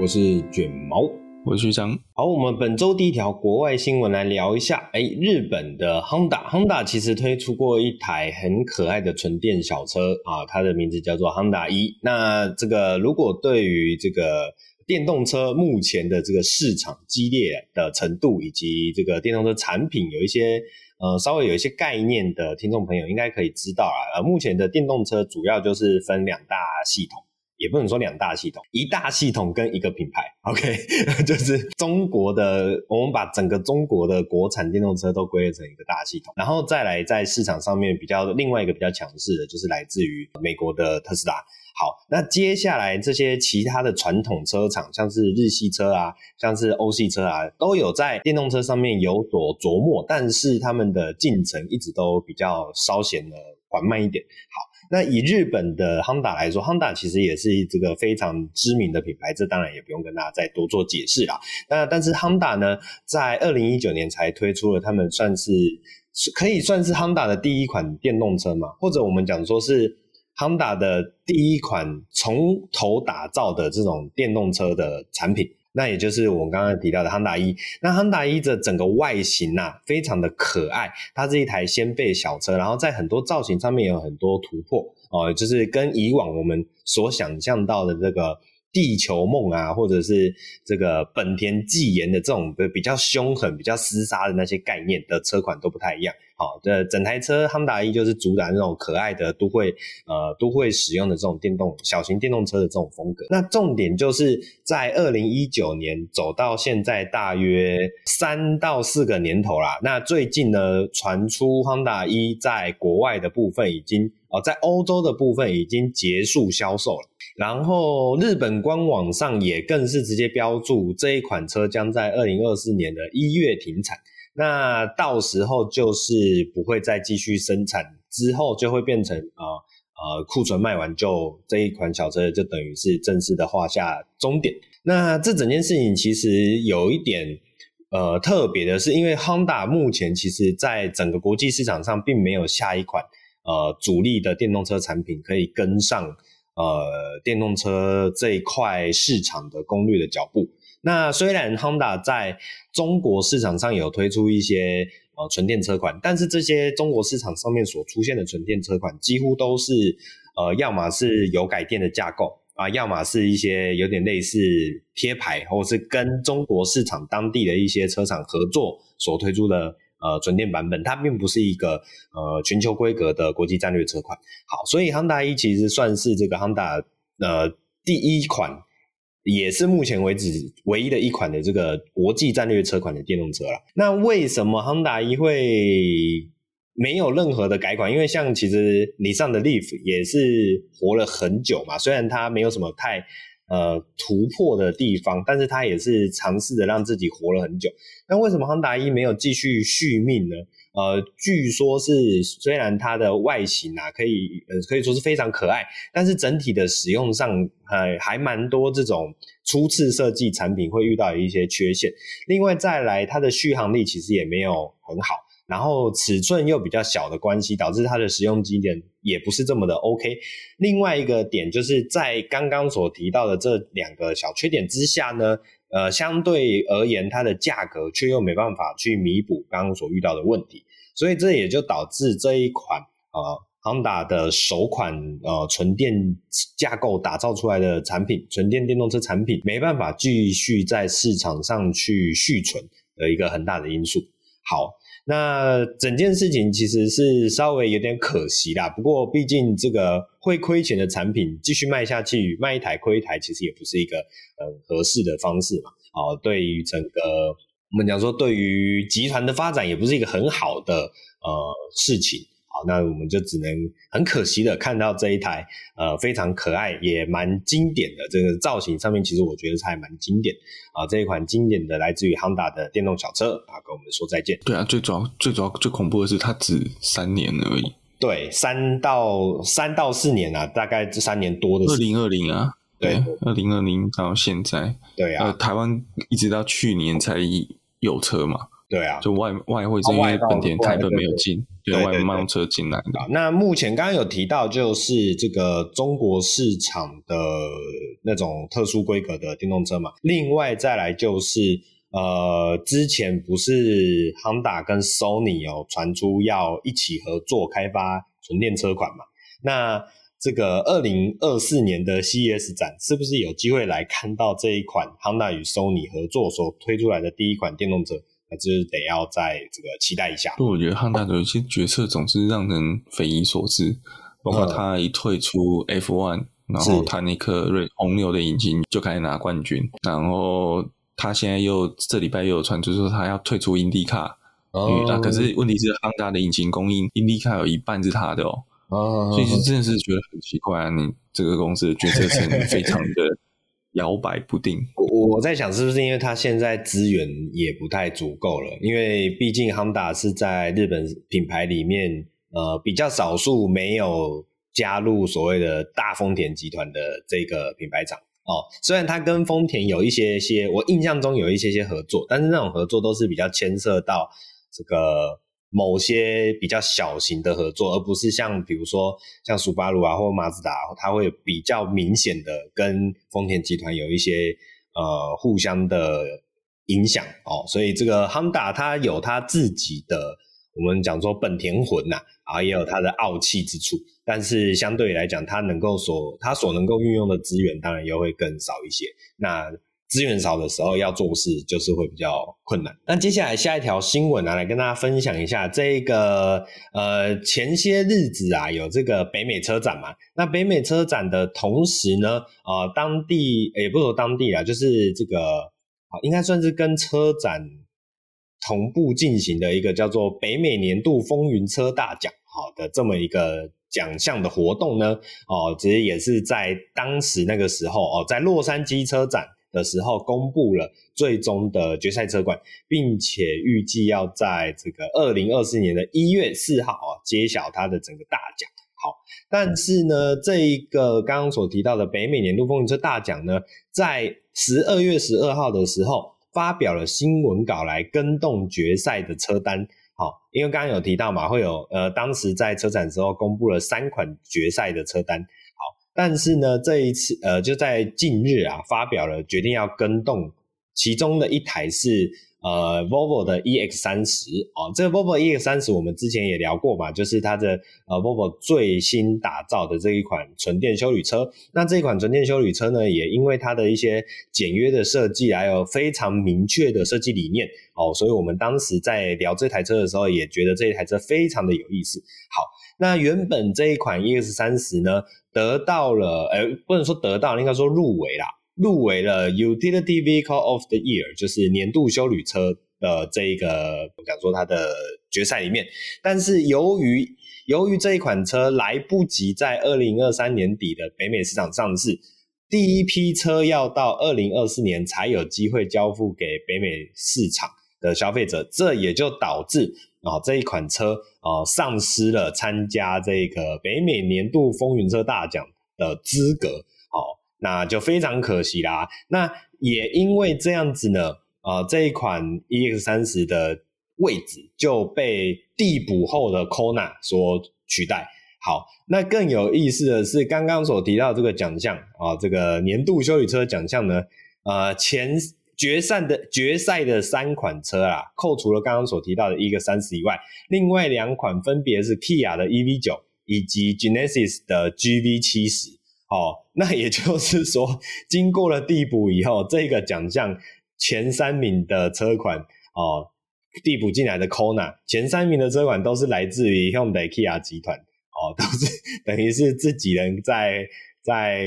我是卷毛，我是学长。好，我们本周第一条国外新闻来聊一下。哎，日本的 Honda，Honda 其实推出过一台很可爱的纯电小车啊，它的名字叫做 Honda E。那这个如果对于这个电动车目前的这个市场激烈的程度，以及这个电动车产品有一些呃稍微有一些概念的听众朋友，应该可以知道啊。呃，目前的电动车主要就是分两大系统。也不能说两大系统，一大系统跟一个品牌，OK，就是中国的，我们把整个中国的国产电动车都归类成一个大系统，然后再来在市场上面比较另外一个比较强势的，就是来自于美国的特斯拉。好，那接下来这些其他的传统车厂，像是日系车啊，像是欧系车啊，都有在电动车上面有所琢磨，但是他们的进程一直都比较稍显的缓慢一点。好。那以日本的 Honda 来说，Honda 其实也是这个非常知名的品牌，这当然也不用跟大家再多做解释啦。那但是 Honda 呢，在二零一九年才推出了他们算是可以算是 Honda 的第一款电动车嘛，或者我们讲说是 Honda 的第一款从头打造的这种电动车的产品。那也就是我们刚刚提到的汉达一。那汉达一的整个外形呐，非常的可爱，它是一台掀背小车，然后在很多造型上面有很多突破哦，就是跟以往我们所想象到的这个地球梦啊，或者是这个本田技研的这种比较凶狠、比较厮杀的那些概念的车款都不太一样。好，这整台车 Honda E 就是主打那种可爱的都会呃都会使用的这种电动小型电动车的这种风格。那重点就是在二零一九年走到现在大约三到四个年头啦。那最近呢，传出 Honda E 在国外的部分已经哦，在欧洲的部分已经结束销售了。然后日本官网上也更是直接标注这一款车将在二零二四年的一月停产。那到时候就是不会再继续生产，之后就会变成呃呃库存卖完就这一款小车就等于是正式的画下终点。那这整件事情其实有一点呃特别的是，因为 Honda 目前其实在整个国际市场上并没有下一款呃主力的电动车产品可以跟上呃电动车这一块市场的攻略的脚步。那虽然 Honda 在中国市场上有推出一些呃纯电车款，但是这些中国市场上面所出现的纯电车款，几乎都是呃要么是有改电的架构啊，要么是一些有点类似贴牌，或者是跟中国市场当地的一些车厂合作所推出的呃纯电版本，它并不是一个呃全球规格的国际战略车款。好，所以 Honda E 其实算是这个 Honda 呃第一款。也是目前为止唯一的一款的这个国际战略车款的电动车了。那为什么 Honda E 会没有任何的改款？因为像其实你上的 Leaf 也是活了很久嘛，虽然它没有什么太呃突破的地方，但是它也是尝试着让自己活了很久。那为什么 Honda E 没有继续续命呢？呃，据说是虽然它的外形啊，可以呃可以说是非常可爱，但是整体的使用上，呃还蛮多这种初次设计产品会遇到一些缺陷。另外再来，它的续航力其实也没有很好，然后尺寸又比较小的关系，导致它的使用经验也不是这么的 OK。另外一个点就是在刚刚所提到的这两个小缺点之下呢。呃，相对而言，它的价格却又没办法去弥补刚刚所遇到的问题，所以这也就导致这一款呃 Honda 的首款呃纯电架构打造出来的产品，纯电电动车产品没办法继续在市场上去续存的一个很大的因素。好。那整件事情其实是稍微有点可惜啦，不过毕竟这个会亏钱的产品继续卖下去，卖一台亏一台，其实也不是一个很合适的方式嘛。哦，对于整个我们讲说，对于集团的发展也不是一个很好的呃事情。那我们就只能很可惜的看到这一台呃非常可爱也蛮经典的这个造型上面，其实我觉得是还蛮经典啊，这一款经典的来自于 Honda 的电动小车啊，跟我们说再见。对啊，最主要最主要最恐怖的是它只三年而已。对，三到三到四年啊，大概这三年多的。二零二零啊，对，二零二零到现在，对啊，呃，台湾一直到去年才有车嘛。对啊，就外外汇是因为本田台本没有进，对外贸车进来的。那目前刚刚有提到，就是这个中国市场的那种特殊规格的电动车嘛。另外再来就是，呃，之前不是 Honda 跟 Sony 有传出要一起合作开发纯电车款嘛？那这个二零二四年的 CES 展，是不是有机会来看到这一款 Honda 与 Sony 合作所推出来的第一款电动车？那就是得要在这个期待一下。我觉得 Honda 的一些决策总是让人匪夷所思，包括他一退出 F1，、嗯、然后他那颗瑞红牛的引擎就开始拿冠军，然后他现在又这礼拜又有传出说他要退出 IndyCar，嗯，啊，可是问题是 Honda 的引擎供应 IndyCar 有一半是他的哦。哦，所以是真的是觉得很奇怪啊！你这个公司的决策层非常的摇摆不定。我我在想，是不是因为它现在资源也不太足够了？因为毕竟 Honda 是在日本品牌里面，呃，比较少数没有加入所谓的大丰田集团的这个品牌厂哦。虽然它跟丰田有一些些，我印象中有一些些合作，但是那种合作都是比较牵涉到这个。某些比较小型的合作，而不是像比如说像苏巴鲁啊或马自达，它会比较明显的跟丰田集团有一些呃互相的影响哦。所以这个 Honda 它有它自己的，我们讲说本田魂呐，啊也有它的傲气之处，但是相对来讲，它能够所它所能够运用的资源，当然又会更少一些。那资源少的时候要做事就是会比较困难。那接下来下一条新闻啊，来跟大家分享一下这个呃前些日子啊有这个北美车展嘛。那北美车展的同时呢，呃当地也不说当地啊，就是这个啊应该算是跟车展同步进行的一个叫做北美年度风云车大奖好的这么一个奖项的活动呢，哦其实也是在当时那个时候哦在洛杉矶车展。的时候公布了最终的决赛车款，并且预计要在这个二零二四年的一月四号啊揭晓它的整个大奖。好，但是呢，这一个刚刚所提到的北美年度风云车大奖呢，在十二月十二号的时候发表了新闻稿来更动决赛的车单。好，因为刚刚有提到嘛，会有呃，当时在车展时候公布了三款决赛的车单。好但是呢，这一次呃，就在近日啊，发表了决定要跟动，其中的一台是呃，Volvo 的 EX 三十哦。这个 Volvo EX 三十我们之前也聊过嘛，就是它的呃 Volvo 最新打造的这一款纯电休旅车。那这一款纯电休旅车呢，也因为它的一些简约的设计，还有非常明确的设计理念哦，所以我们当时在聊这台车的时候，也觉得这一台车非常的有意思。好，那原本这一款 EX 三十呢，得到了，呃、不能说得到，应该说入围啦，入围了 Utility Vehicle of the Year，就是年度修旅车的这一个，我讲说它的决赛里面。但是由于由于这一款车来不及在二零二三年底的北美市场上市，第一批车要到二零二四年才有机会交付给北美市场的消费者，这也就导致。啊，这一款车啊，丧失了参加这个北美年度风云车大奖的资格，那就非常可惜啦。那也因为这样子呢，啊，这一款 EX30 的位置就被递补后的 Kona 所取代。好，那更有意思的是，刚刚所提到这个奖项啊，这个年度修理车奖项呢，呃，前。决赛的决赛的三款车啊，扣除了刚刚所提到的一个三十以外，另外两款分别是 Kia 的 EV 九以及 Genesis 的 GV 七十。哦，那也就是说，经过了递补以后，这个奖项前三名的车款哦，递补进来的 Kona 前三名的车款都是来自于 Hyundai Kia 集团哦，都是等于是自己人在在。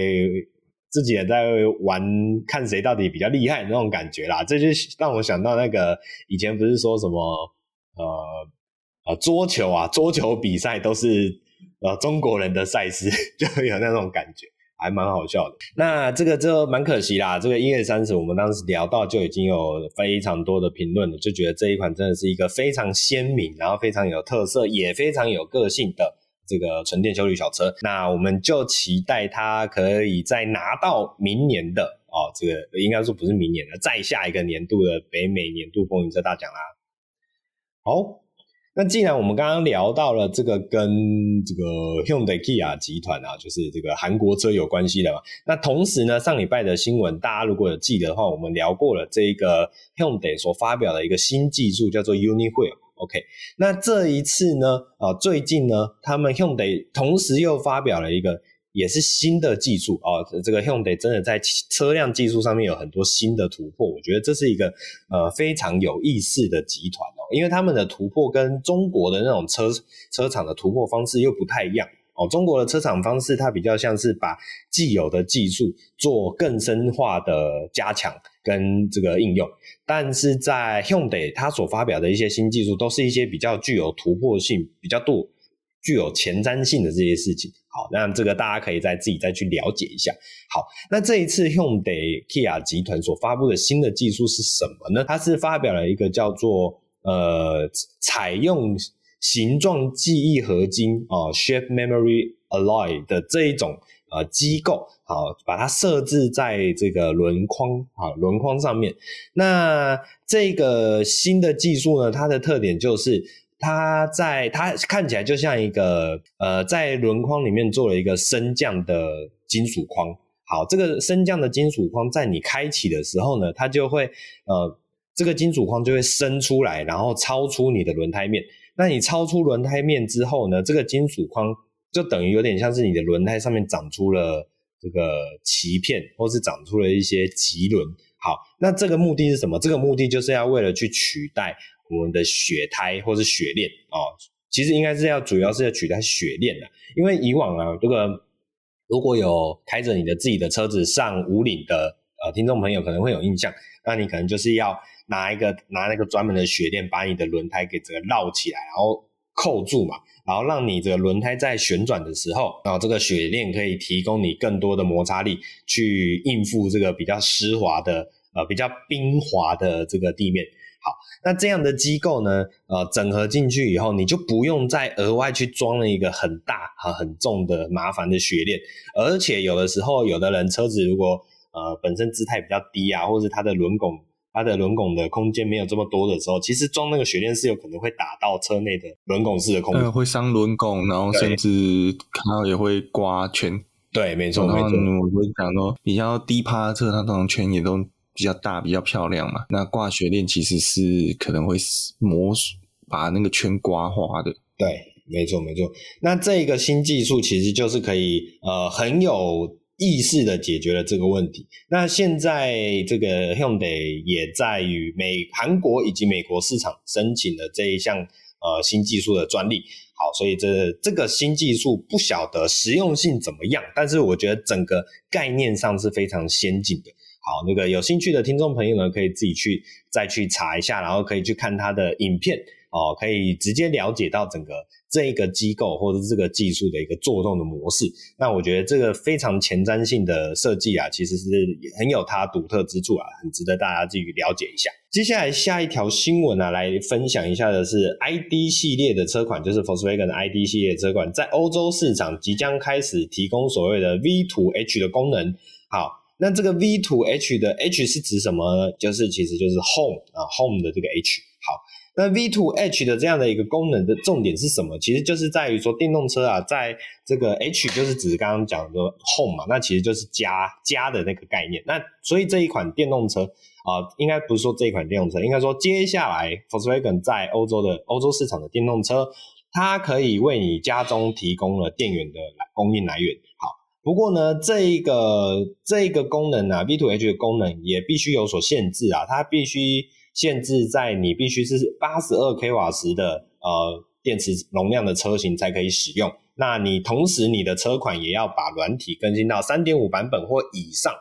自己也在玩，看谁到底比较厉害那种感觉啦。这就让我想到那个以前不是说什么呃呃桌球啊，桌球比赛都是呃中国人的赛事，就有那种感觉，还蛮好笑的。那这个就蛮可惜啦。这个 EX30 我们当时聊到就已经有非常多的评论了，就觉得这一款真的是一个非常鲜明，然后非常有特色，也非常有个性的。这个纯电修旅小车，那我们就期待它可以再拿到明年的哦，这个应该说不是明年的，再下一个年度的北美年度风云车大奖啦。好。那既然我们刚刚聊到了这个跟这个 Hyundai Kia 集团啊，就是这个韩国车有关系的嘛，那同时呢，上礼拜的新闻大家如果有记得的话，我们聊过了这一个 Hyundai 所发表的一个新技术叫做 UniWheel，OK，那这一次呢，啊，最近呢，他们 Hyundai 同时又发表了一个。也是新的技术哦，这个 Hyundai 真的在车辆技术上面有很多新的突破，我觉得这是一个呃非常有意思的集团哦，因为他们的突破跟中国的那种车车厂的突破方式又不太一样哦。中国的车厂方式它比较像是把既有的技术做更深化的加强跟这个应用，但是在 Hyundai 它所发表的一些新技术都是一些比较具有突破性比较多。具有前瞻性的这些事情，好，那这个大家可以再自己再去了解一下。好，那这一次 Hyundai Kia 集团所发布的新的技术是什么呢？它是发表了一个叫做呃，采用形状记忆合金啊、Shape Memory Alloy 的这一种呃机构，好，把它设置在这个轮框啊轮框上面。那这个新的技术呢，它的特点就是。它在它看起来就像一个呃，在轮框里面做了一个升降的金属框。好，这个升降的金属框在你开启的时候呢，它就会呃，这个金属框就会伸出来，然后超出你的轮胎面。那你超出轮胎面之后呢，这个金属框就等于有点像是你的轮胎上面长出了这个鳍片，或是长出了一些棘轮。好，那这个目的是什么？这个目的就是要为了去取代。我们的雪胎或是雪链哦，其实应该是要主要是要取代雪链的，因为以往啊，这个如果有开着你的自己的车子上五岭的呃听众朋友可能会有印象，那你可能就是要拿一个拿那个专门的雪链把你的轮胎给这个绕起来，然后扣住嘛，然后让你这个轮胎在旋转的时候，然后这个雪链可以提供你更多的摩擦力去应付这个比较湿滑的呃比较冰滑的这个地面。好，那这样的机构呢，呃，整合进去以后，你就不用再额外去装了一个很大、和很重的麻烦的雪链，而且有的时候，有的人车子如果呃本身姿态比较低啊，或者是它的轮拱、它的轮拱的空间没有这么多的时候，其实装那个雪链是有可能会打到车内的轮拱式的空间，会伤轮拱，然后甚至看到也会刮圈。对，没错，没错。我会讲说，比较低趴的车，它通常圈也都。比较大，比较漂亮嘛。那挂雪链其实是可能会磨把那个圈刮花的。对，没错没错。那这个新技术其实就是可以呃很有意识的解决了这个问题。那现在这个 Hyundai 也在与美韩国以及美国市场申请了这一项呃新技术的专利。好，所以这这个新技术不晓得实用性怎么样，但是我觉得整个概念上是非常先进的。好，那个有兴趣的听众朋友呢，可以自己去再去查一下，然后可以去看他的影片哦，可以直接了解到整个这一个机构或者这个技术的一个作动的模式。那我觉得这个非常前瞻性的设计啊，其实是很有它独特之处啊，很值得大家自己了解一下。接下来下一条新闻啊，来分享一下的是 ID 系列的车款，就是 Volkswagen 的 ID 系列车款，在欧洲市场即将开始提供所谓的 V2H 的功能。好。那这个 V2H 的 H 是指什么呢？就是其实就是 Home 啊，Home 的这个 H。好，那 V2H 的这样的一个功能的重点是什么？其实就是在于说电动车啊，在这个 H 就是指刚刚讲的 Home 嘛，那其实就是家家的那个概念。那所以这一款电动车啊，应该不是说这一款电动车，应该说接下来 Volkswagen 在欧洲的欧洲市场的电动车，它可以为你家中提供了电源的供应来源。好。不过呢，这一个这一个功能啊，V two H 的功能也必须有所限制啊，它必须限制在你必须是八十二 k 瓦时的呃电池容量的车型才可以使用。那你同时你的车款也要把软体更新到三点五版本或以上。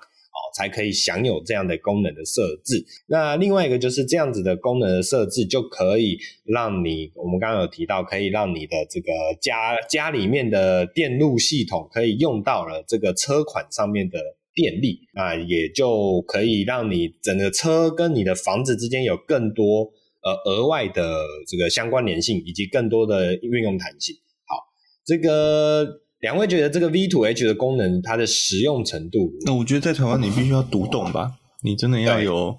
才可以享有这样的功能的设置。那另外一个就是这样子的功能的设置，就可以让你，我们刚刚有提到，可以让你的这个家家里面的电路系统可以用到了这个车款上面的电力，那也就可以让你整个车跟你的房子之间有更多呃额外的这个相关联性，以及更多的运用弹性。好，这个。两位觉得这个 V to H 的功能，它的实用程度？那我觉得在台湾你必须要独栋吧，你真的要有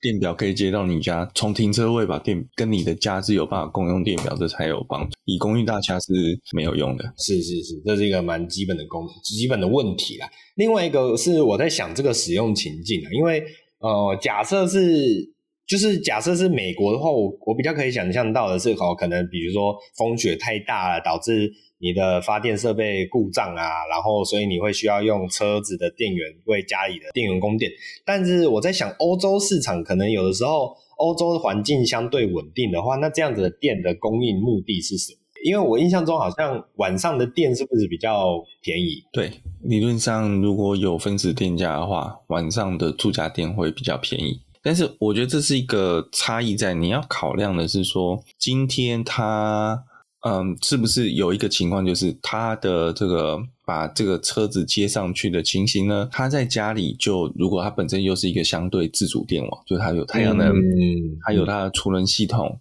电表可以接到你家，从停车位把电跟你的家是有办法共用电表，这才有帮助。以公寓大厦是没有用的。是是是，这是一个蛮基本的功基本的问题啦。另外一个是我在想这个使用情境啊，因为呃，假设是就是假设是美国的话，我我比较可以想象到的是，哦，可能比如说风雪太大了，导致。你的发电设备故障啊，然后所以你会需要用车子的电源为家里的电源供电。但是我在想，欧洲市场可能有的时候，欧洲的环境相对稳定的话，那这样子的电的供应目的是什么？因为我印象中好像晚上的电是不是比较便宜？对，理论上如果有分时电价的话，晚上的住家电会比较便宜。但是我觉得这是一个差异在，你要考量的是说，今天它。嗯，是不是有一个情况，就是他的这个把这个车子接上去的情形呢？他在家里就，如果他本身又是一个相对自主电网，就他有太阳能，嗯，他有他的储能系统，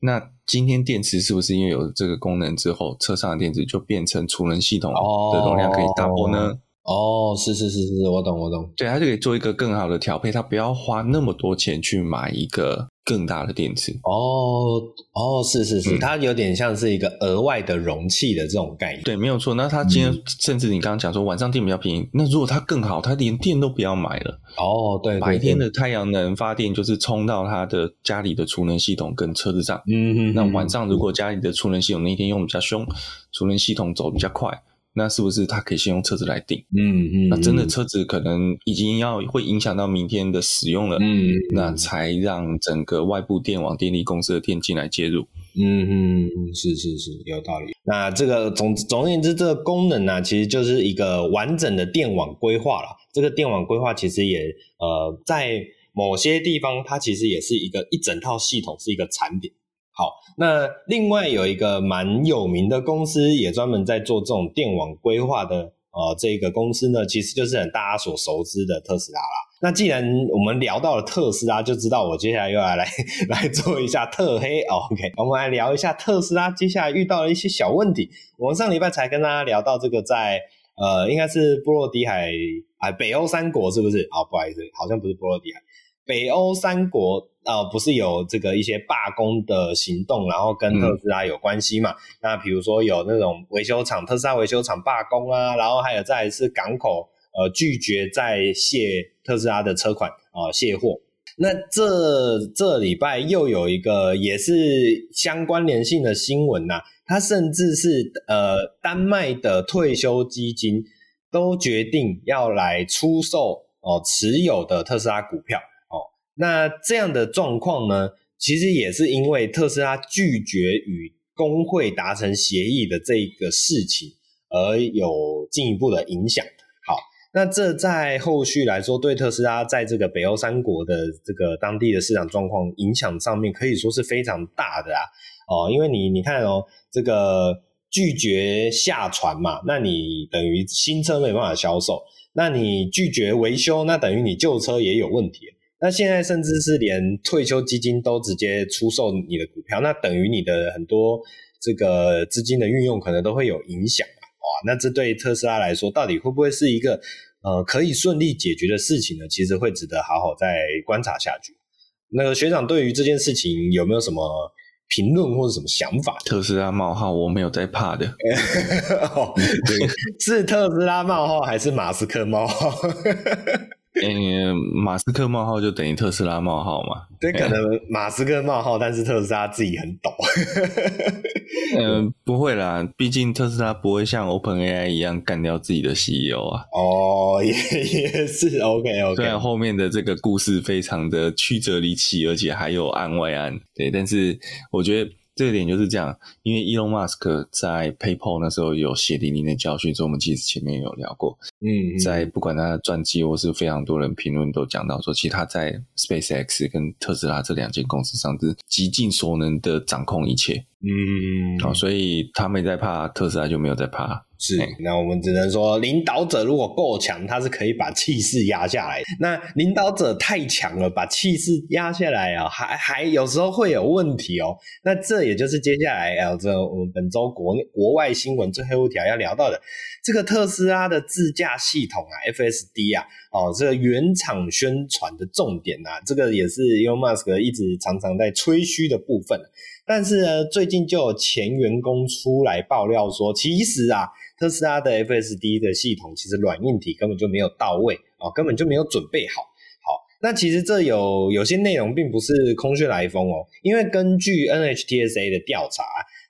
那今天电池是不是因为有这个功能之后，车上的电池就变成储能系统的容量可以 double 呢？哦哦，是是是是，我懂我懂。对，他就可以做一个更好的调配，他不要花那么多钱去买一个更大的电池。哦哦，是是是，它有点像是一个额外的容器的这种概念。对，没有错。那他今天、嗯、甚至你刚刚讲说晚上电比较便宜，那如果它更好，它连电都不要买了。哦，对，对，对，白天的太阳能发电就是充到他的家里的储能系统跟车子上。嗯嗯。那晚上如果家里的储能系统那天用比较凶，储能系统走比较快。那是不是他可以先用车子来定？嗯嗯，那真的车子可能已经要会影响到明天的使用了。嗯，那才让整个外部电网电力公司的电进来介入。嗯嗯，是是是，有道理。那这个总总而言之，这个功能呢、啊，其实就是一个完整的电网规划了。这个电网规划其实也呃，在某些地方，它其实也是一个一整套系统，是一个产品。好，那另外有一个蛮有名的公司，也专门在做这种电网规划的，呃，这个公司呢，其实就是很大家所熟知的特斯拉啦。那既然我们聊到了特斯拉，就知道我接下来又要来 来做一下特黑。OK，我们来聊一下特斯拉接下来遇到了一些小问题。我们上礼拜才跟大家聊到这个在，呃，应该是波罗的海啊，北欧三国是不是？哦，不好意思，好像不是波罗的海，北欧三国。呃，不是有这个一些罢工的行动，然后跟特斯拉有关系嘛？那比如说有那种维修厂，特斯拉维修厂罢工啊，然后还有再来是港口呃拒绝再卸特斯拉的车款啊、卸货。那这这礼拜又有一个也是相关联性的新闻呐、它甚至是呃丹麦的退休基金都决定要来出售哦、持有的特斯拉股票。那这样的状况呢，其实也是因为特斯拉拒绝与工会达成协议的这个事情而有进一步的影响。好，那这在后续来说，对特斯拉在这个北欧三国的这个当地的市场状况影响上面，可以说是非常大的啊。哦，因为你你看哦，这个拒绝下船嘛，那你等于新车没办法销售，那你拒绝维修，那等于你旧车也有问题。那现在甚至是连退休基金都直接出售你的股票，那等于你的很多这个资金的运用可能都会有影响啊？哇，那这对特斯拉来说，到底会不会是一个呃可以顺利解决的事情呢？其实会值得好好再观察下去。那个学长对于这件事情有没有什么评论或者什么想法？特斯拉冒号，我没有在怕的。哦，对，是特斯拉冒号还是马斯克冒号？嗯，马斯克冒号就等于特斯拉冒号嘛？对，可能马斯克冒号，但是特斯拉自己很抖。嗯，不会啦，毕竟特斯拉不会像 OpenAI 一样干掉自己的 CEO 啊。哦，也也是 OK OK。虽然后面的这个故事非常的曲折离奇，而且还有案外案，对，但是我觉得。这个点就是这样，因为 Elon Musk 在 PayPal 那时候有血淋淋的教训，所以我们其实前面有聊过。嗯，在不管他的传记或是非常多人评论都讲到说，其实他在 SpaceX 跟特斯拉这两间公司上是极尽所能的掌控一切。嗯，好，所以他没在怕，特斯拉就没有在怕。是，那我们只能说，领导者如果够强，他是可以把气势压下来。那领导者太强了，把气势压下来啊，还还有时候会有问题哦。那这也就是接下来啊，这我们本周国内国外新闻最后一条要聊到的，这个特斯拉的自驾系统啊，FSD 啊，哦，这个原厂宣传的重点、啊，这个也是 Elon Musk 一直常常在吹嘘的部分。但是呢，最近就有前员工出来爆料说，其实啊，特斯拉的 FSD 的系统其实软硬体根本就没有到位啊、哦，根本就没有准备好。好，那其实这有有些内容并不是空穴来风哦，因为根据 NHTSA 的调查，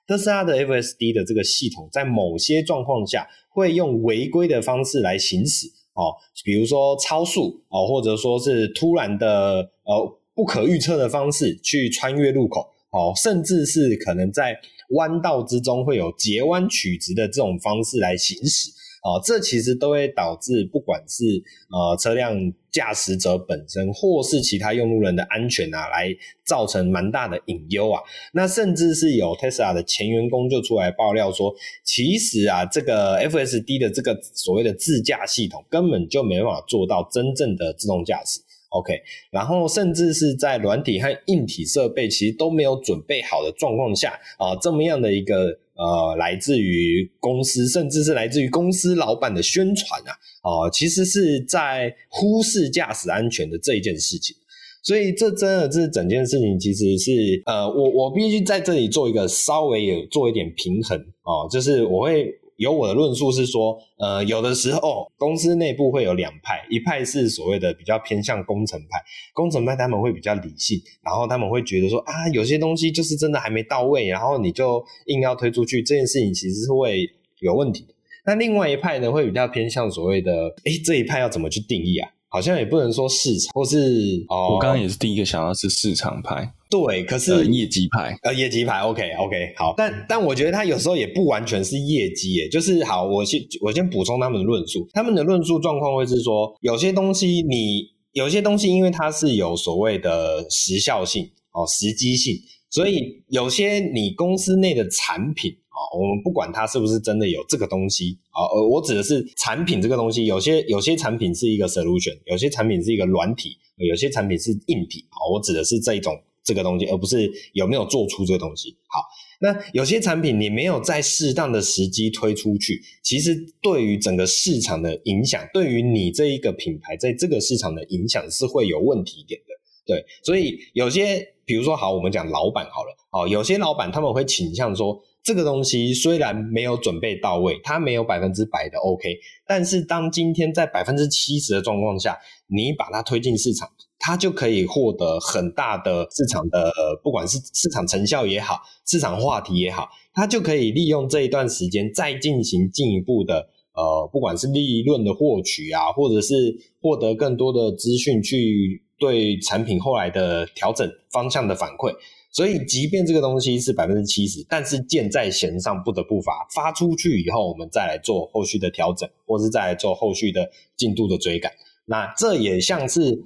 特斯拉的 FSD 的这个系统在某些状况下会用违规的方式来行驶哦，比如说超速哦，或者说是突然的呃不可预测的方式去穿越路口。哦，甚至是可能在弯道之中会有截弯取直的这种方式来行驶，哦，这其实都会导致不管是呃车辆驾驶者本身或是其他用路人的安全啊，来造成蛮大的隐忧啊。那甚至是有 Tesla 的前员工就出来爆料说，其实啊，这个 FSD 的这个所谓的自驾系统根本就没办法做到真正的自动驾驶。OK，然后甚至是在软体和硬体设备其实都没有准备好的状况下啊，这么样的一个呃，来自于公司，甚至是来自于公司老板的宣传啊，哦，其实是在忽视驾驶安全的这一件事情。所以这真的是整件事情，其实是呃，我我必须在这里做一个稍微有做一点平衡哦，就是我会。有我的论述是说，呃，有的时候公司内部会有两派，一派是所谓的比较偏向工程派，工程派他们会比较理性，然后他们会觉得说啊，有些东西就是真的还没到位，然后你就硬要推出去，这件事情其实是会有问题的。那另外一派呢，会比较偏向所谓的，诶，这一派要怎么去定义啊？好像也不能说市场，或是哦，我刚刚也是第一个想到是市场派，对，可是、呃、业绩派，呃，业绩派，OK OK，好，但但我觉得他有时候也不完全是业绩，耶，就是好，我先我先补充他们的论述，他们的论述状况会是说，有些东西你有些东西，因为它是有所谓的时效性哦，时机性，所以有些你公司内的产品。啊我们不管它是不是真的有这个东西啊，呃，我指的是产品这个东西，有些有些产品是一个 solution，有些产品是一个软体，有些产品是硬体啊，我指的是这一种这个东西，而不是有没有做出这个东西。好，那有些产品你没有在适当的时机推出去，其实对于整个市场的影响，对于你这一个品牌在这个市场的影响是会有问题点的。对，所以有些比如说好，我们讲老板好了，哦，有些老板他们会倾向说。这个东西虽然没有准备到位，它没有百分之百的 OK，但是当今天在百分之七十的状况下，你把它推进市场，它就可以获得很大的市场的，不管是市场成效也好，市场话题也好，它就可以利用这一段时间再进行进一步的，呃，不管是利润的获取啊，或者是获得更多的资讯去对产品后来的调整方向的反馈。所以，即便这个东西是百分之七十，但是箭在弦上，不得不发。发出去以后，我们再来做后续的调整，或是再来做后续的进度的追赶。那这也像是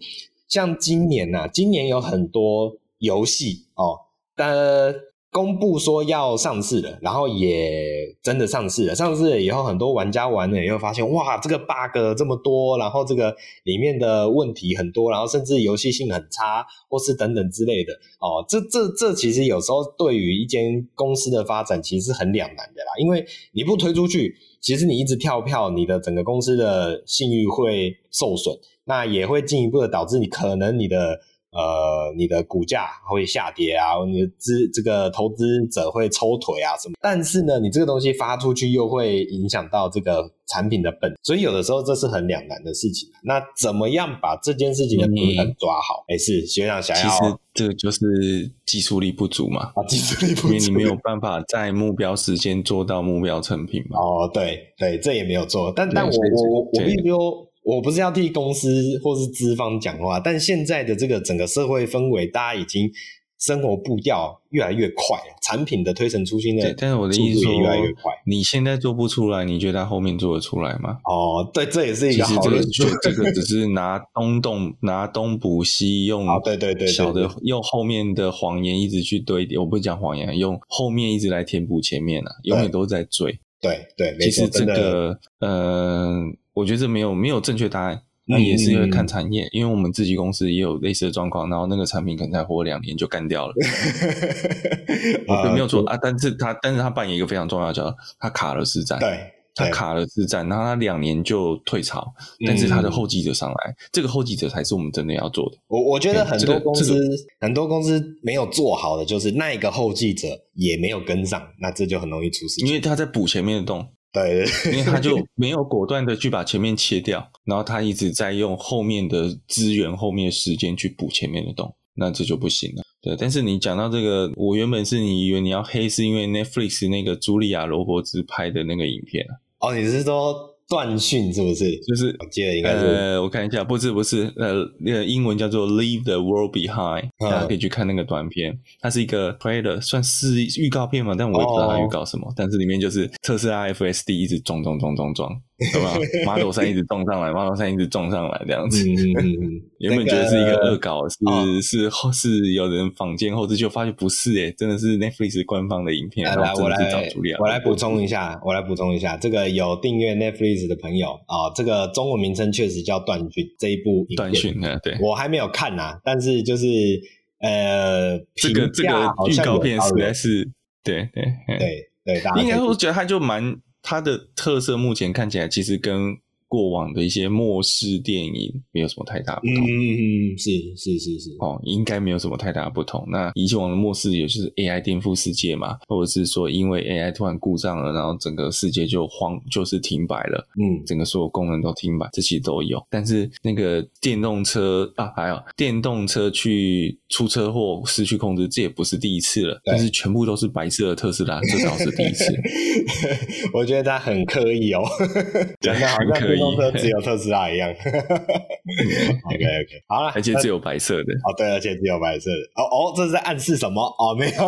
像今年呐、今年有很多游戏哦，但。公布说要上市了，然后也真的上市了。上市了以后，很多玩家玩了以后发现，哇，这个 bug 这么多，然后这个里面的问题很多，然后甚至游戏性很差，或是等等之类的。哦，这这这其实有时候对于一间公司的发展，其实是很两难的啦。因为你不推出去，其实你一直跳票，你的整个公司的信誉会受损，那也会进一步的导致你可能你的。呃，你的股价会下跌啊，你的资这个投资者会抽腿啊什么？但是呢，你这个东西发出去又会影响到这个产品的本，所以有的时候这是很两难的事情。那怎么样把这件事情的平衡抓好？哎、嗯，是学长想要，其实这个就是技术力不足嘛。啊，技术力不足，因为你没有办法在目标时间做到目标成品嘛。哦，对对，这也没有做，但但我我我我必须说。我不是要替公司或是资方讲话，但现在的这个整个社会氛围，大家已经生活步调越来越快了，产品的推陈出新的，对，但是我的意思说，越来越快。你现在做不出来，你觉得他后面做得出来吗？哦，对，这也是一个好的。其实这个这个只是拿东东拿东补西，用对对对小的用后面的谎言一直去堆叠。我不讲谎言，用后面一直来填补前面啊，永远都在追。对对，其实这个嗯。呃我觉得这没有没有正确答案，那也是因为看产业，嗯、因为我们自己公司也有类似的状况，然后那个产品可能才活两年就干掉了。我没有错啊，但是他但是他扮演一个非常重要的角色，他卡了市占。对他卡了自战，然后他两年就退潮，但是他的后继者上来，嗯、这个后继者才是我们真的要做的。我我觉得很多公司、这个这个、很多公司没有做好的，就是那一个后继者也没有跟上，那这就很容易出事情。因为他在补前面的洞，对，对，因为他就 没有果断的去把前面切掉，然后他一直在用后面的资源、后面的时间去补前面的洞，那这就不行了。对，但是你讲到这个，我原本是你以为你要黑，是因为 Netflix 那个茱莉亚·罗伯兹拍的那个影片啊？哦，你是说？断讯是不是？就是我记得应该是呃，我看一下，不是不是，呃，那个英文叫做 Leave the World Behind，大家可以去看那个短片，它是一个 trailer，算是预告片嘛，但我也不知道它预告什么，但是里面就是特斯拉 FSD 一直撞撞撞撞撞。对吧？Model 3一直撞上来，Model 3一直撞上来，这样子。嗯、原本觉得是一个恶搞，那个、是是是有人仿建后制，就发现不是诶，真的是 Netflix 官方的影片。来，来，我来，我来补充一下，我来补充一下，这个有订阅 Netflix 的朋友啊、哦，这个中文名称确实叫断讯这一部影片。断讯啊，对，我还没有看呐，但是就是呃，这个这个预告片实在是，对对对对，应该会觉得他就蛮。它的特色目前看起来其实跟过往的一些末世电影没有什么太大不同。嗯嗯，是是是是。哦，应该没有什么太大不同。那以前往的末世也就是 AI 颠覆世界嘛，或者是说因为 AI 突然故障了，然后整个世界就慌，就是停摆了。嗯，整个所有功能都停摆，这些都有。但是那个电动车啊，还有电动车去出车祸失去控制，这也不是第一次了。但是全部都是白色的特斯拉，这倒是第一次。我觉得他很刻意哦，讲的好像只有特斯拉一样，OK OK，好了，而且只有白色的，哦对，而且只有白色的，哦哦，这是在暗示什么？哦没有，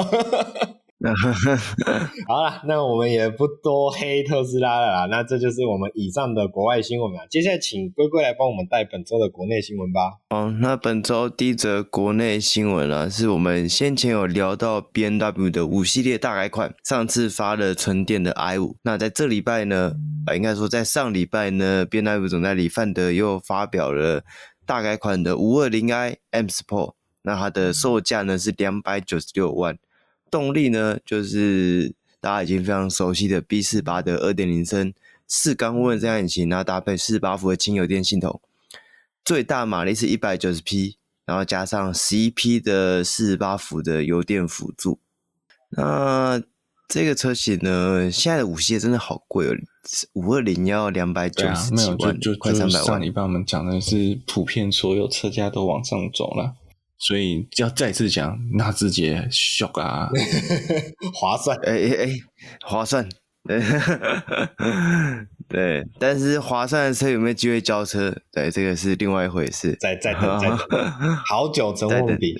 好了，那我们也不多黑特斯拉了啦，那这就是我们以上的国外新闻了。接下来请龟龟来帮我们带本周的国内新闻吧。哦，那本周第一则国内新闻啊，是我们先前有聊到 BMW 的五系列大改款，上次发了纯电的 i5，那在这礼拜呢？啊，应该说在上礼拜呢，BMW 总代理范德又发表了大改款的五二零 i M Sport，那它的售价呢是两百九十六万，动力呢就是大家已经非常熟悉的 B 四八的二点零升四缸涡轮增压引擎，然后搭配四十八伏的轻油电系统，最大马力是一百九十匹，然后加上十一匹的四十八伏的油电辅助，那。这个车型呢，现在的五系列真的好贵哦，五二零要两百九十几万，啊、就就快三百万。上礼拜我们讲的是普遍所有车价都往上走了，所以要再次讲，纳智捷 shock 啊，划算，哎哎哎，划算，对，但是划算的车有没有机会交车？对，这个是另外一回事。再再等再等，好久成问题。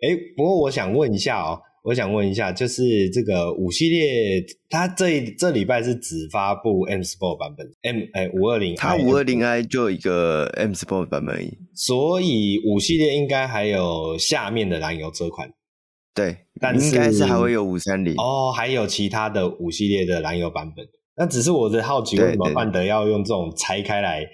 哎，不过我想问一下哦。我想问一下，就是这个五系列，它这这礼拜是只发布 M Sport 版本，M 哎五二零，它五二零 i 就一个 M Sport 版本而已，所以五系列应该还有下面的燃油车款，对，但是应该是还会有五三零哦，还有其他的五系列的燃油版本，那只是我的好奇，为什么范德要用这种拆开来，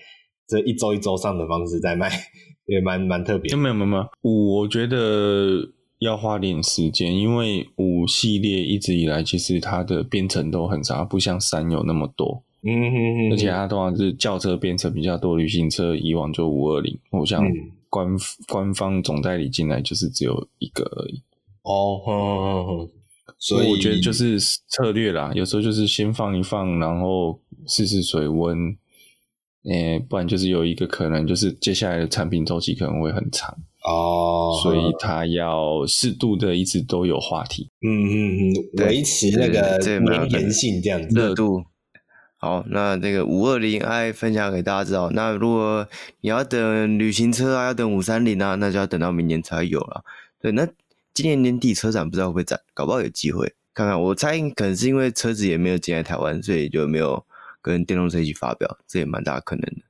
这一周一周上的方式在卖，也蛮蛮特别。没有没有没有，我觉得。要花点时间，因为五系列一直以来其实它的编程都很差，不像三有那么多。嗯哼哼，而且它通常是轿车编程比较多，旅行车以往就五二零，我想官、嗯、官方总代理进来就是只有一个而已。哦，呵呵呵，所以我觉得就是策略啦，有时候就是先放一放，然后试试水温，诶、欸，不然就是有一个可能就是接下来的产品周期可能会很长。哦，oh, 所以他要适度的一直都有话题，嗯嗯嗯，维持那个黏黏性这样子热度。好，那这个五二零 i 分享给大家知道。那如果你要等旅行车啊，要等五三零啊，那就要等到明年才有了。对，那今年年底车展不知道会不会展，搞不好有机会看看。我猜可能是因为车子也没有进来台湾，所以就没有跟电动车一起发表，这也蛮大可能的。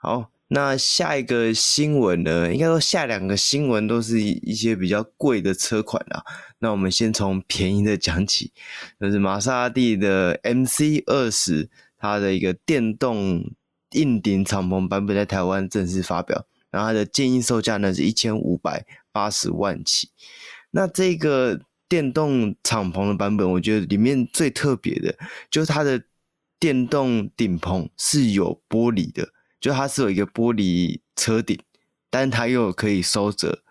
好。那下一个新闻呢？应该说下两个新闻都是一些比较贵的车款啊。那我们先从便宜的讲起，就是玛莎拉蒂的 MC 二十，它的一个电动硬顶敞篷版本在台湾正式发表，然后它的建议售价呢是一千五百八十万起。那这个电动敞篷的版本，我觉得里面最特别的就是它的电动顶棚是有玻璃的，就它是有一个玻璃车顶，但它又可以收折，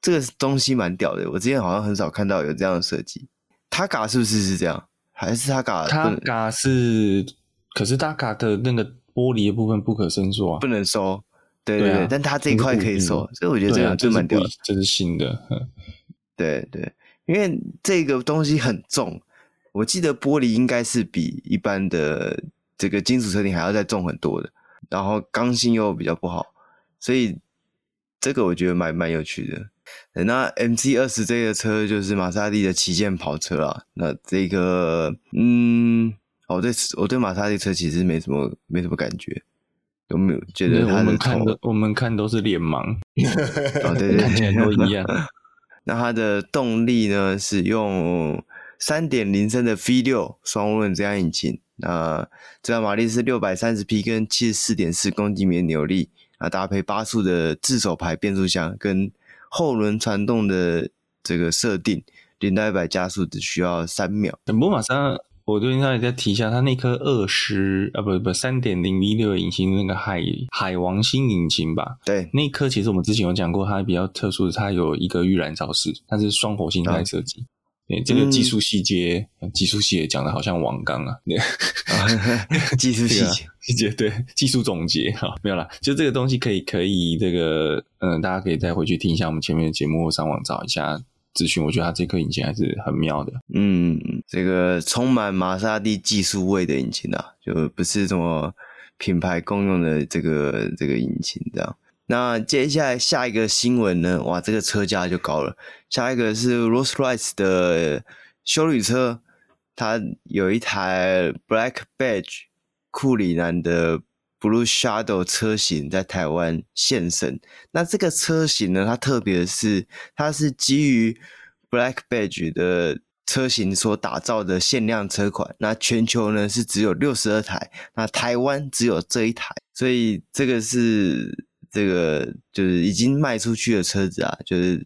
这个东西蛮屌的。我之前好像很少看到有这样的设计。Targa 是不是是这样？还是 Targa？Targa 是，可是 Targa 的那个玻璃的部分不可伸缩啊，不能收。对对对，但它这一块可以收，所以我觉得这样就蛮屌的。这是新的，对对，因为这个东西很重，我记得玻璃应该是比一般的这个金属车顶还要再重很多的，然后刚性又比较不好，所以这个我觉得蛮蛮有趣的。那 MC 二十这个车就是玛莎拉蒂的旗舰跑车啊，那这个嗯，我对我对玛莎拉蒂车其实没什么没什么感觉。有没有觉得我们看的我们看都是脸盲，哦对对，看起来都一样。那它的动力呢，是用三点零升的 V 六双涡轮增压引擎，那最大马力是六百三十匹，跟七十四点四公斤米的扭力，啊，搭配八速的自手排变速箱跟后轮传动的这个设定，零到一百加速只需要三秒。等波马上。我最近稍微再提一下，它那颗二十啊不不三点零 V 六引擎那个海海王星引擎吧？对，那颗其实我们之前有讲过，它比较特殊的，它有一个预燃烧室，它是双活性胎设计。对，这个技术细节，嗯、技术细节讲的好像王刚啊，对，技术细节细节对，技术总结哈，没有啦，就这个东西可以可以这个嗯，大家可以再回去听一下我们前面的节目，或上网找一下。咨询，我觉得它这颗引擎还是很妙的。嗯，这个充满玛莎拉蒂技术味的引擎啊，就不是什么品牌共用的这个这个引擎这样。那接下来下一个新闻呢？哇，这个车价就高了。下一个是 Rolls-Royce 的修旅车，它有一台 Black Badge 库里南的 Blue Shadow 车型在台湾现身。那这个车型呢，它特别是它是基于 Black Badge 的车型所打造的限量车款。那全球呢是只有六十二台，那台湾只有这一台，所以这个是这个就是已经卖出去的车子啊，就是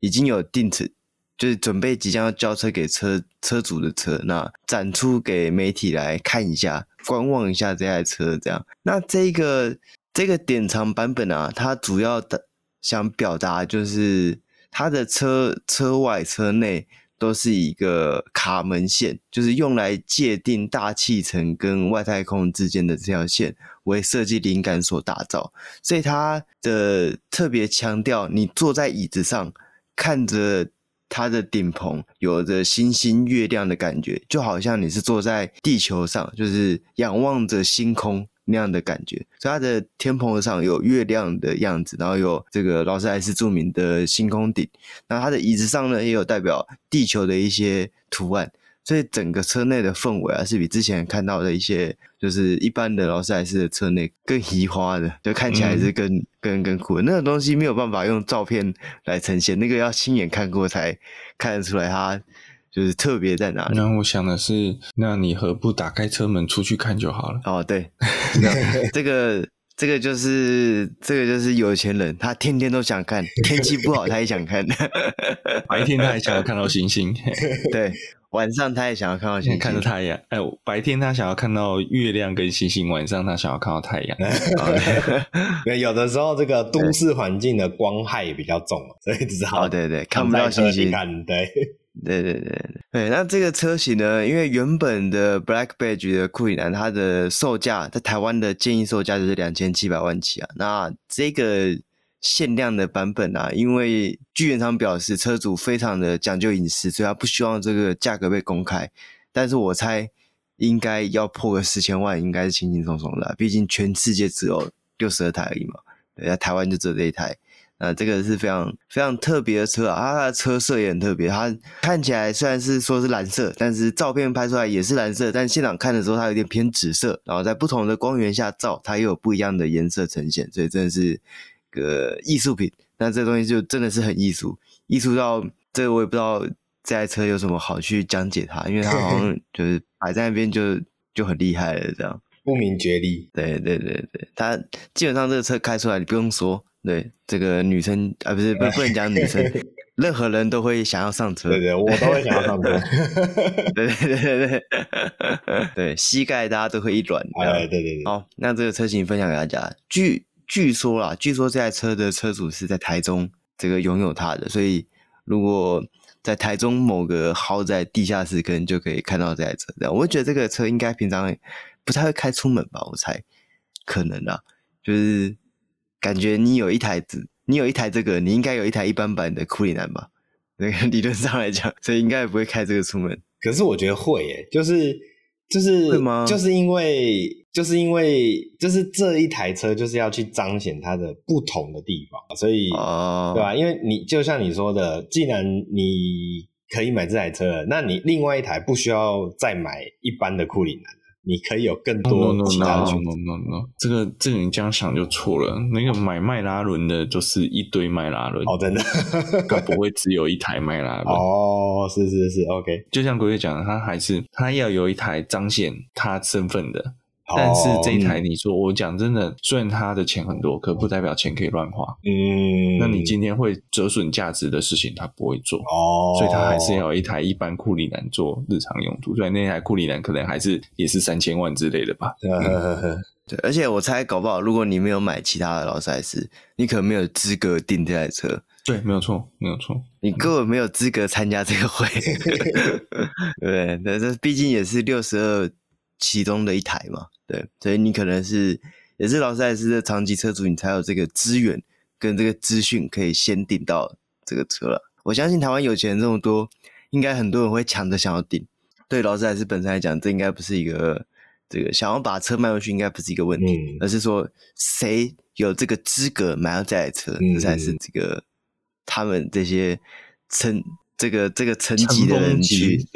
已经有定制。就是准备即将要交车给车车主的车，那展出给媒体来看一下，观望一下这台车，这样。那这个这个典藏版本啊，它主要的想表达就是它的车车外车内都是一个卡门线，就是用来界定大气层跟外太空之间的这条线为设计灵感所打造，所以它的特别强调，你坐在椅子上看着。它的顶棚有着星星、月亮的感觉，就好像你是坐在地球上，就是仰望着星空那样的感觉。所以它的天棚上有月亮的样子，然后有这个劳斯莱斯著名的星空顶。那它的椅子上呢，也有代表地球的一些图案。所以整个车内的氛围啊，是比之前看到的一些就是一般的劳斯莱斯的车内更移花的，就看起来是更、嗯、更更酷的。那个东西没有办法用照片来呈现，那个要亲眼看过才看得出来它就是特别在哪里。那我想的是，那你何不打开车门出去看就好了？哦，对，这个这个就是这个就是有钱人，他天天都想看，天气不好他也想看，白天他还想要看到星星，对。晚上他也想要看到星星，看到太阳。哎，白天他想要看到月亮跟星星，晚上他想要看到太阳。有的时候这个都市环境的光害也比较重，所以只好。哦，对对，看不到星星。对对对对对。那这个车型呢？因为原本的 Black Badge 的库里南，它的售价在台湾的建议售价就是两千七百万起啊。那这个。限量的版本啊，因为据原厂表示，车主非常的讲究隐私，所以他不希望这个价格被公开。但是我猜应该要破个四千万，应该是轻轻松松的，毕竟全世界只有六十二台而已嘛，对，在台湾就只有这一台。那这个是非常非常特别的车啊，它的车色也很特别，它看起来虽然是说是蓝色，但是照片拍出来也是蓝色，但现场看的时候它有点偏紫色，然后在不同的光源下照，它又有不一样的颜色呈现，所以真的是。个艺术品，那这东西就真的是很艺术，艺术到这个我也不知道这台车有什么好去讲解它，因为它好像就是摆在那边就就很厉害了，这样不明觉厉。对对对对，它基本上这个车开出来，你不用说，对这个女生啊，不是不不能讲女生，任何人都会想要上车，对对，我都会想要上车，对对对对对，对膝盖大家都会一软，哎，对对对。好，那这个车型分享给大家。据据说啦，据说这台车的车主是在台中这个拥有它的，所以如果在台中某个豪宅地下室，可能就可以看到这台车。这样，我觉得这个车应该平常不太会开出门吧，我猜可能啦，就是感觉你有一台子。你有一台这个，你应该有一台一般版的库里南吧？那个理论上来讲，所以应该也不会开这个出门。可是我觉得会耶，就是就是吗？就是因为就是因为就是这一台车就是要去彰显它的不同的地方，所以、啊、对吧？因为你就像你说的，既然你可以买这台车，那你另外一台不需要再买一般的库里南。你可以有更多其他的选择。No, no, no, no, no. 这个这个你这样想就错了。那个买迈拉伦的，就是一堆迈拉伦。哦，真的，它不会只有一台迈拉伦。哦，是是是，OK。就像国月讲的，他还是他要有一台彰显他身份的。但是这一台，你说、哦、我讲真的，虽然它的钱很多，可不代表钱可以乱花。嗯，那你今天会折损价值的事情，他不会做。哦，所以他还是要有一台一般库里南做日常用途。所以那台库里南可能还是也是三千万之类的吧。嗯、对，而且我猜搞不好，如果你没有买其他的劳斯莱斯，你可能没有资格订这台车。对，没有错，没有错，你根本没有资格参加这个会。对，但是毕竟也是六十二其中的一台嘛。对，所以你可能是也是劳斯莱斯的长期车主，你才有这个资源跟这个资讯可以先订到这个车了。我相信台湾有钱人这么多，应该很多人会抢着想要订。对劳斯莱斯本身来讲，这应该不是一个这个想要把车卖回去，应该不是一个问题，嗯、而是说谁有这个资格买到这台车，嗯、这才是这个他们这些层这个这个层级的人去。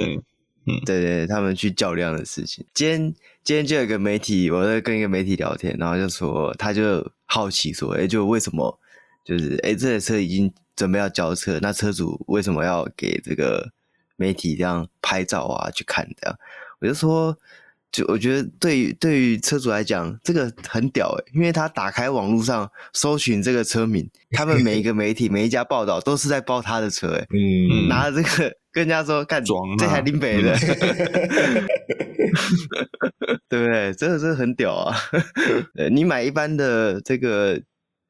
对对，他们去较量的事情。今天今天就有一个媒体，我在跟一个媒体聊天，然后就说，他就好奇说，哎，就为什么，就是哎，这台车已经准备要交车，那车主为什么要给这个媒体这样拍照啊，去看这样？我就说，就我觉得对于对于车主来讲，这个很屌诶，因为他打开网络上搜寻这个车名，他们每一个媒体每一家报道都是在报他的车，诶，嗯，拿着这个。跟人家说，干装这台林北的，对不对？真的是很屌啊！你买一般的这个，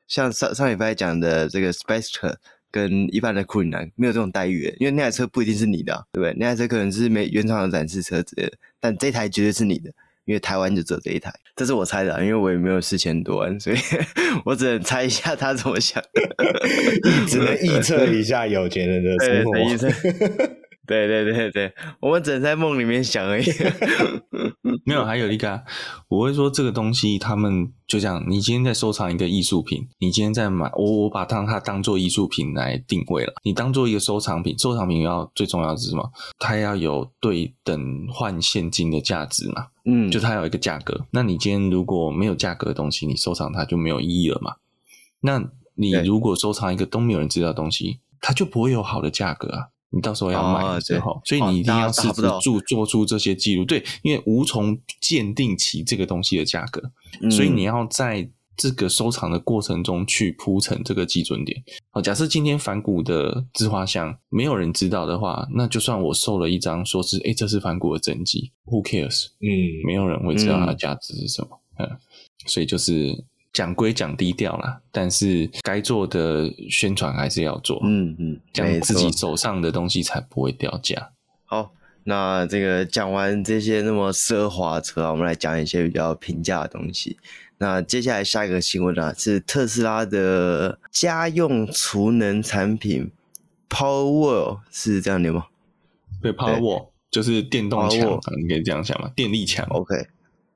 像上上礼拜讲的这个 Spectre 跟一般的库里南没有这种待遇，因为那台车不一定是你的，对不对？那台车可能是没原厂的展示车之类的，但这台绝对是你的，因为台湾就只有这一台。这是我猜的，因为我也没有四千多万，所以 我只能猜一下他怎么想，只能预测一下有钱人的生活。对对对对，我们只能在梦里面想而已。没有，还有一个、啊，我会说这个东西，他们就这样。你今天在收藏一个艺术品，你今天在买，我我把它它当做艺术品来定位了。你当做一个收藏品，收藏品要最重要的是什么？它要有对等换现金的价值嘛。嗯，就它有一个价格。那你今天如果没有价格的东西，你收藏它就没有意义了嘛。那你如果收藏一个都没有人知道的东西，它就不会有好的价格啊。你到时候要买的时候，哦、所以你一定要试着做做出这些记录，对，因为无从鉴定起这个东西的价格，嗯、所以你要在这个收藏的过程中去铺陈这个基准点。好，假设今天梵谷的自画像没有人知道的话，那就算我收了一张，说是诶，这是梵谷的真迹，Who cares？嗯，没有人会知道它的价值是什么，嗯，所以就是。讲归讲低调啦，但是该做的宣传还是要做。嗯嗯，讲自己手上的东西才不会掉价。好，那这个讲完这些那么奢华车，我们来讲一些比较平价的东西。那接下来下一个新闻啊，是特斯拉的家用储能产品 Powerwall 是这样的吗？对，Powerwall 就是电动墙，你可以这样想嘛，电力墙。OK。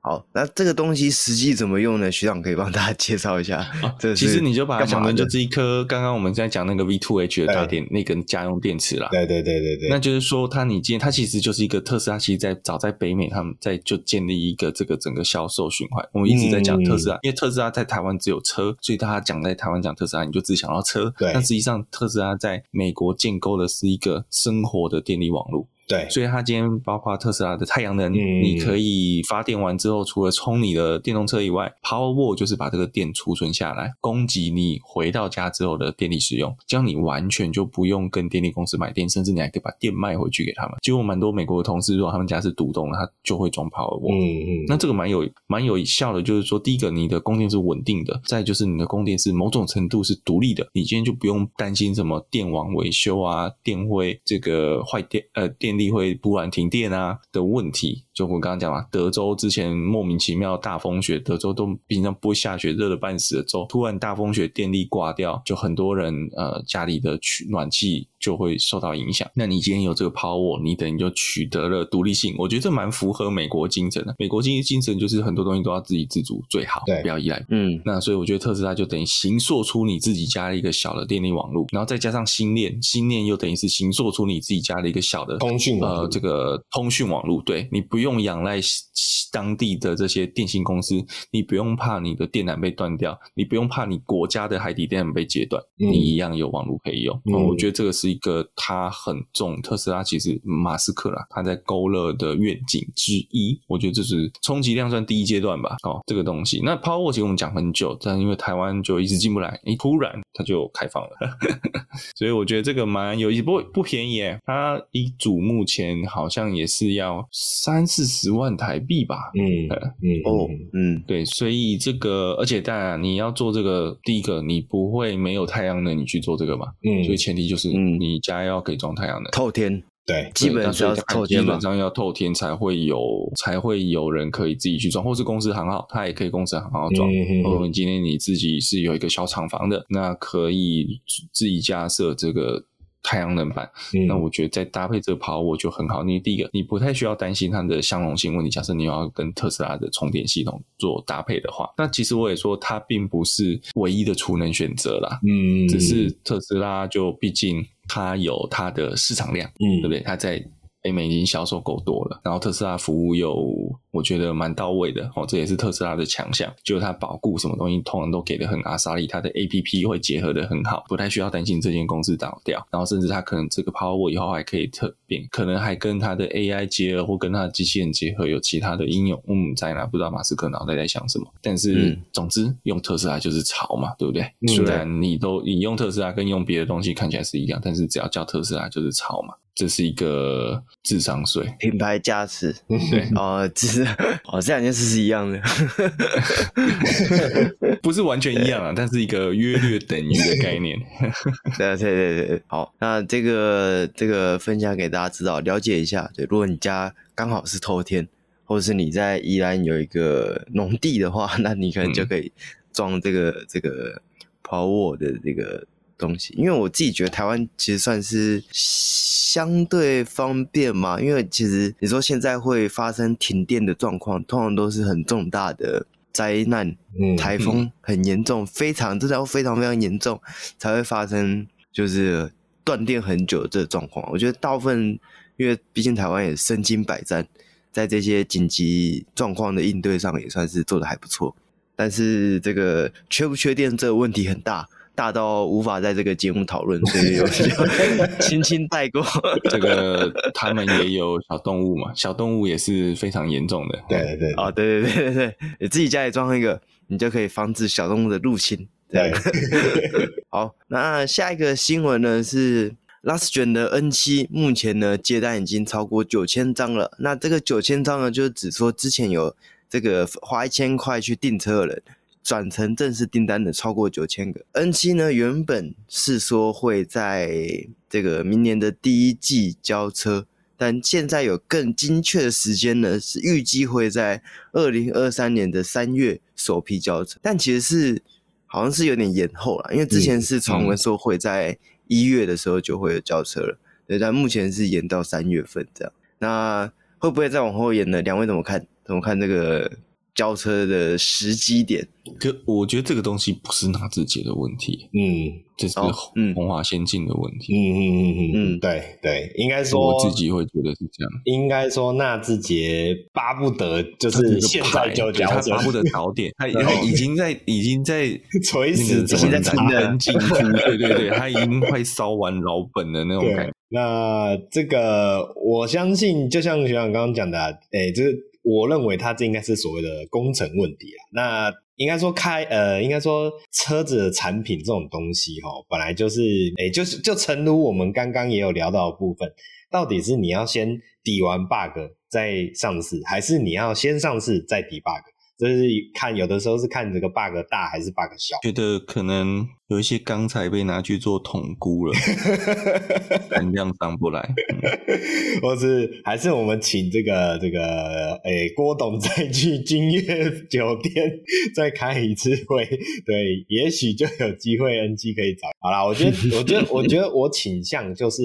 好，那这个东西实际怎么用呢？学长可以帮大家介绍一下。啊、其实你就把它想成就是一颗刚刚我们在讲那个 V two H 的大电那根家用电池啦。对对对对对。那就是说，它你今天它其实就是一个特斯拉，其实在早在北美他们在就建立一个这个整个销售循环。我们一直在讲特斯拉，嗯、因为特斯拉在台湾只有车，所以大家讲在台湾讲特斯拉，你就只想到车。对。但实际上，特斯拉在美国建构的是一个生活的电力网络。对，所以它今天包括特斯拉的太阳能，嗯、你可以发电完之后，除了充你的电动车以外，Powerwall 就是把这个电储存下来，供给你回到家之后的电力使用，这样你完全就不用跟电力公司买电，甚至你还可以把电卖回去给他们。结果蛮多美国的同事，如果他们家是独栋的，他就会装 Powerwall。嗯嗯，那这个蛮有蛮有效的，就是说，第一个你的供电是稳定的，再就是你的供电是某种程度是独立的，你今天就不用担心什么电网维修啊，电会这个坏电呃电力会突然停电啊的问题。就我刚刚讲嘛，德州之前莫名其妙大风雪，德州都平常不会下雪，热的半死的州，突然大风雪电力挂掉，就很多人呃家里的取暖气就会受到影响。那你今天有这个 Powerwall，你等于就取得了独立性。我觉得这蛮符合美国精神的。美国经济精神就是很多东西都要自给自足最好，对，不要依赖。嗯，那所以我觉得特斯拉就等于形塑出你自己家的一个小的电力网络，然后再加上星链，星链又等于是形塑出你自己家的一个小的通讯，呃这个通讯网络。对，你不用仰赖。当地的这些电信公司，你不用怕你的电缆被断掉，你不用怕你国家的海底电缆被截断，嗯、你一样有网络可以用。嗯、我觉得这个是一个它很重特斯拉，其实马斯克啦，他在勾勒的愿景之一。我觉得这是充其量算第一阶段吧。哦，这个东西，那 Powerwall 其实我们讲很久，但因为台湾就一直进不来，诶，突然它就开放了，所以我觉得这个蛮有意思，不过不便宜诶，它一组目前好像也是要三四十万台币吧。嗯嗯哦嗯，对，所以这个，而且当然你要做这个，第一个你不会没有太阳能，你去做这个嘛，嗯，所以前提就是你家要可以装太阳能，透天，对，基本上要透天，基本上要透天才会有才会有人可以自己去装，或是公司很好，他也可以公司很好装。或者今天你自己是有一个小厂房的，那可以自己架设这个。太阳能板，嗯、那我觉得再搭配这个 Powerwall 就很好。你第一个，你不太需要担心它的相容性问题。假设你要跟特斯拉的充电系统做搭配的话，那其实我也说它并不是唯一的储能选择啦。嗯，只是特斯拉就毕竟它有它的市场量，嗯，对不对？它在。北美已经销售够多了，然后特斯拉服务又我觉得蛮到位的哦，这也是特斯拉的强项，就是它保固什么东西通常都给的很阿莎利，它的 APP 会结合的很好，不太需要担心这间公司倒掉，然后甚至它可能这个 Powerwall 以后还可以特变，可能还跟它的 AI 结合或跟它的机器人结合，有其他的应用，嗯，在哪不知道马斯克脑袋在想什么，但是、嗯、总之用特斯拉就是潮嘛，对不对？嗯、虽然你都你用特斯拉跟用别的东西看起来是一样，但是只要叫特斯拉就是潮嘛。这是一个智商税，品牌加持，对哦，只是哦，这两件事是一样的，不是完全一样啊，但是一个约略等于的概念。对对对对，好，那这个这个分享给大家知道，了解一下。对，如果你家刚好是偷天，或者是你在宜兰有一个农地的话，那你可能就可以装这个、嗯、这个 Powerwall 的这个。东西，因为我自己觉得台湾其实算是相对方便嘛，因为其实你说现在会发生停电的状况，通常都是很重大的灾难，嗯，台风很严重，非常真的要非常非常严重才会发生，就是断电很久的这个状况。我觉得大部分，因为毕竟台湾也身经百战，在这些紧急状况的应对上也算是做的还不错。但是这个缺不缺电这个问题很大。大到无法在这个节目讨论，所以就 轻轻带过。这个他们也有小动物嘛，小动物也是非常严重的。对对对，啊、哦、对对对对对，你自己家里装一个，你就可以防止小动物的入侵。对，好，那下一个新闻呢是 Lastgen 的 N 七，目前呢接单已经超过九千张了。那这个九千张呢，就是指说之前有这个花一千块去订车的人。转成正式订单的超过九千个。N 七呢，原本是说会在这个明年的第一季交车，但现在有更精确的时间呢，是预计会在二零二三年的三月首批交车，但其实是好像是有点延后了，因为之前是传闻说会在一月的时候就会有交车了，对，但目前是延到三月份这样。那会不会再往后延呢？两位怎么看？怎么看这个？交车的时机点。可我觉得这个东西不是纳智捷的问题，嗯，这是红华先进的问题。嗯嗯嗯嗯嗯，对对，应该说我自己会觉得是这样。应该说纳智捷巴不得就是现在就交车，他巴不得早点，他他已经在已经在 垂死已经在差很近处，对对对，他已经快烧完老本的那种感觉。那这个我相信，就像学长刚刚讲的，哎，就是我认为它这应该是所谓的工程问题啊。那应该说开呃，应该说车子的产品这种东西哈，本来就是诶，就是就诚如我们刚刚也有聊到的部分，到底是你要先抵完 bug 再上市，还是你要先上市再抵 bug？就是看有的时候是看这个 bug 大还是 bug 小，觉得可能有一些钢材被拿去做统估了，能量上不来，嗯、或是还是我们请这个这个诶、欸、郭董再去君悦酒店再开一次会，对，也许就有机会 NG 可以找。好啦，我觉得我觉得我觉得我倾向就是。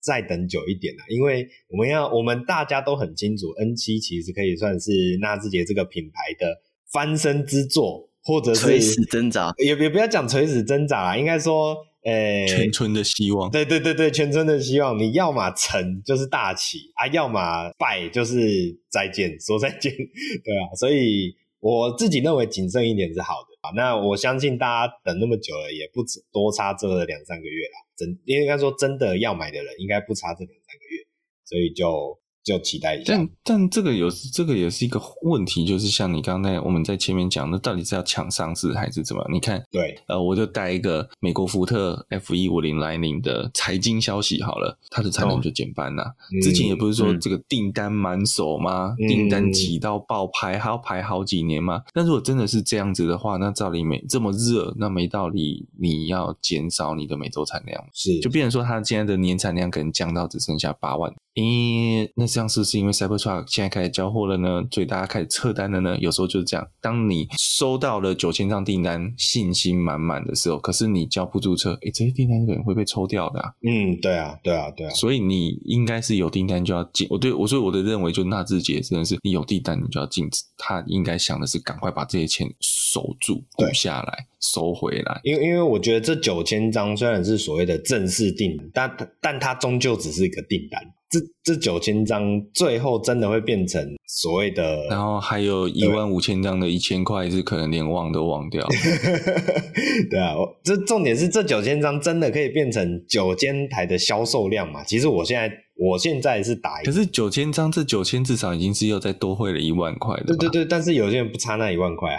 再等久一点啦，因为我们要，我们大家都很清楚，N 七其实可以算是纳智捷这个品牌的翻身之作，或者是垂死挣扎，也也不要讲垂死挣扎啦，应该说，呃、欸，全村的希望。对对对对，全村的希望。你要么成就是大起啊，要么败就是再见，说再见。对啊，所以我自己认为谨慎一点是好的啊。那我相信大家等那么久了，也不止多差这两三个月啦。真应该说，真的要买的人应该不差这两三个月，所以就。就期待一下，但但这个有这个也是一个问题，就是像你刚才我们在前面讲的，到底是要抢上市还是怎么？你看，对，呃，我就带一个美国福特 F 一五零来临的财经消息好了，它的产能就减半了。哦、之前也不是说这个订单满手吗？嗯、订单挤到爆排，还要排好几年吗？但如果真的是这样子的话，那照理没这么热，那没道理你要减少你的每周产量，是就变成说它现在的年产量可能降到只剩下八万。诶，那这样是是因为 Cybertruck 现在开始交货了呢，所以大家开始撤单了呢？有时候就是这样，当你收到了九千张订单，信心满满的时候，可是你交不出车，诶，这些订单可能会被抽掉的啊。嗯，对啊，对啊，对啊。所以你应该是有订单就要进。我对我所以我的认为，就纳智捷真的是你有订单你就要禁止。他应该想的是赶快把这些钱守住，补下来，收回来。因为因为我觉得这九千张虽然是所谓的正式订单，但但它终究只是一个订单。这这九千张最后真的会变成所谓的，然后还有一万五千张的一千块是可能连忘都忘掉。对啊，这重点是这九千张真的可以变成九千台的销售量嘛？其实我现在我现在是打，可是九千张这九千至少已经是又再多汇了一万块的。对对对，但是有些人不差那一万块啊。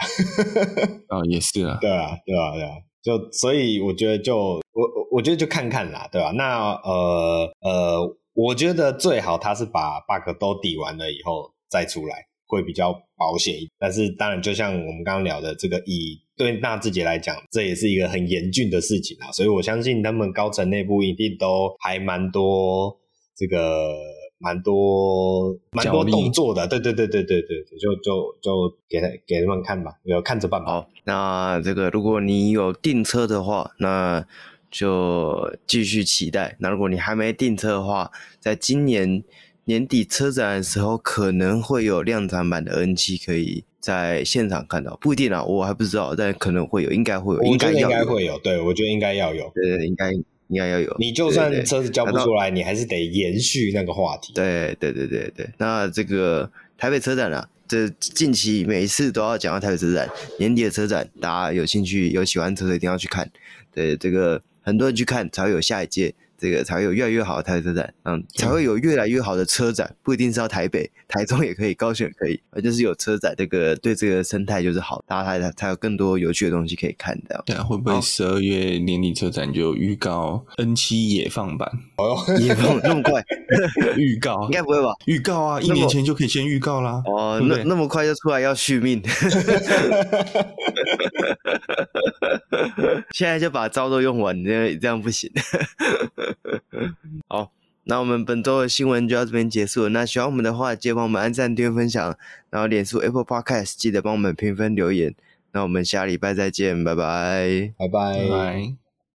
啊、哦，也是啊。对啊，对啊，对啊。就所以我觉得就我我觉得就看看啦，对吧、啊？那呃呃。我觉得最好他是把 bug 都抵完了以后再出来，会比较保险一点。但是当然，就像我们刚刚聊的，这个以对纳智捷来讲，这也是一个很严峻的事情啊。所以我相信他们高层内部一定都还蛮多这个蛮多蛮多动作的。对对对对对对，就就就给他给他们看吧，有看着办吧。好，那这个如果你有订车的话，那。就继续期待。那如果你还没订车的话，在今年年底车展的时候，可能会有量产版的 N7 可以在现场看到，不一定啊，我还不知道，但可能会有，应该会有，应该应该会有。对，我觉得应该要有。对对，应该应该要有。你就算车子交不出来，你还是得延续那个话题。对对对对对。那这个台北车展啊，这近期每一次都要讲到台北车展，年底的车展，大家有兴趣有喜欢车的一定要去看。对这个。很多人去看，才会有下一届。这个才会有越来越好的台北车展，嗯，才会有越来越好的车展，不一定是要台北、台中也可以，高雄也可以，而 就是有车展，这个对这个生态就是好，大家才才有更多有趣的东西可以看的。对啊，会不会十二月年底车展就预告 N 七野放版？哦，野放那么快？预告应该不会吧？预告啊，一年前就可以先预告啦。哦，那那么快就出来要续命？现在就把招都用完，这样这样不行。好，那我们本周的新闻就到这边结束了。那喜欢我们的话，记得帮我们按赞、订阅、分享，然后脸书 Apple Podcast 记得帮我们评分留言。那我们下礼拜再见，拜拜，拜拜。拜拜。